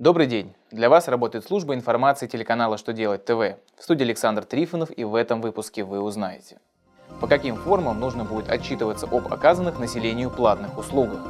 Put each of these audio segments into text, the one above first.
Добрый день! Для вас работает служба информации телеканала «Что делать ТВ». В студии Александр Трифонов и в этом выпуске вы узнаете. По каким формам нужно будет отчитываться об оказанных населению платных услугах?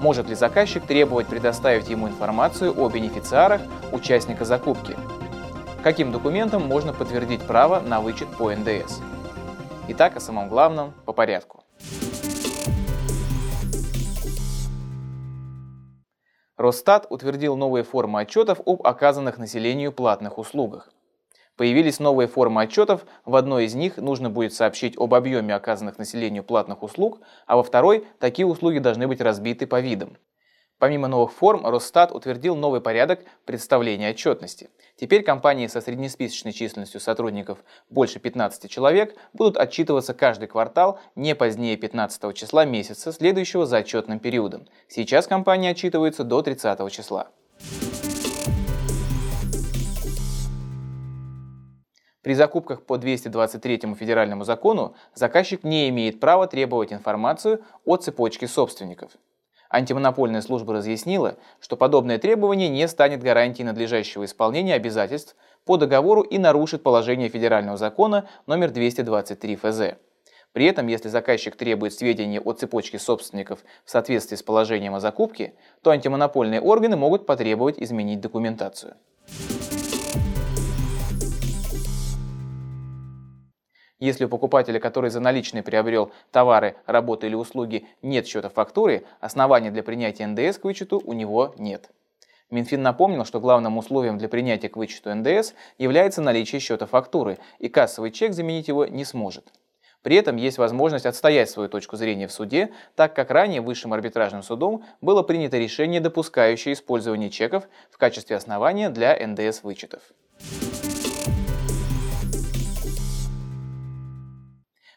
Может ли заказчик требовать предоставить ему информацию о бенефициарах участника закупки? Каким документом можно подтвердить право на вычет по НДС? Итак, о самом главном по порядку. Росстат утвердил новые формы отчетов об оказанных населению платных услугах. Появились новые формы отчетов, в одной из них нужно будет сообщить об объеме оказанных населению платных услуг, а во второй такие услуги должны быть разбиты по видам. Помимо новых форм, Росстат утвердил новый порядок представления отчетности. Теперь компании со среднесписочной численностью сотрудников больше 15 человек будут отчитываться каждый квартал не позднее 15 числа месяца, следующего за отчетным периодом. Сейчас компании отчитываются до 30 числа. При закупках по 223 федеральному закону заказчик не имеет права требовать информацию о цепочке собственников. Антимонопольная служба разъяснила, что подобное требование не станет гарантией надлежащего исполнения обязательств по договору и нарушит положение федерального закона номер 223 ФЗ. При этом, если заказчик требует сведения о цепочке собственников в соответствии с положением о закупке, то антимонопольные органы могут потребовать изменить документацию. Если у покупателя, который за наличные приобрел товары, работы или услуги, нет счета фактуры, оснований для принятия НДС к вычету у него нет. Минфин напомнил, что главным условием для принятия к вычету НДС является наличие счета фактуры, и кассовый чек заменить его не сможет. При этом есть возможность отстоять свою точку зрения в суде, так как ранее Высшим арбитражным судом было принято решение, допускающее использование чеков в качестве основания для НДС-вычетов.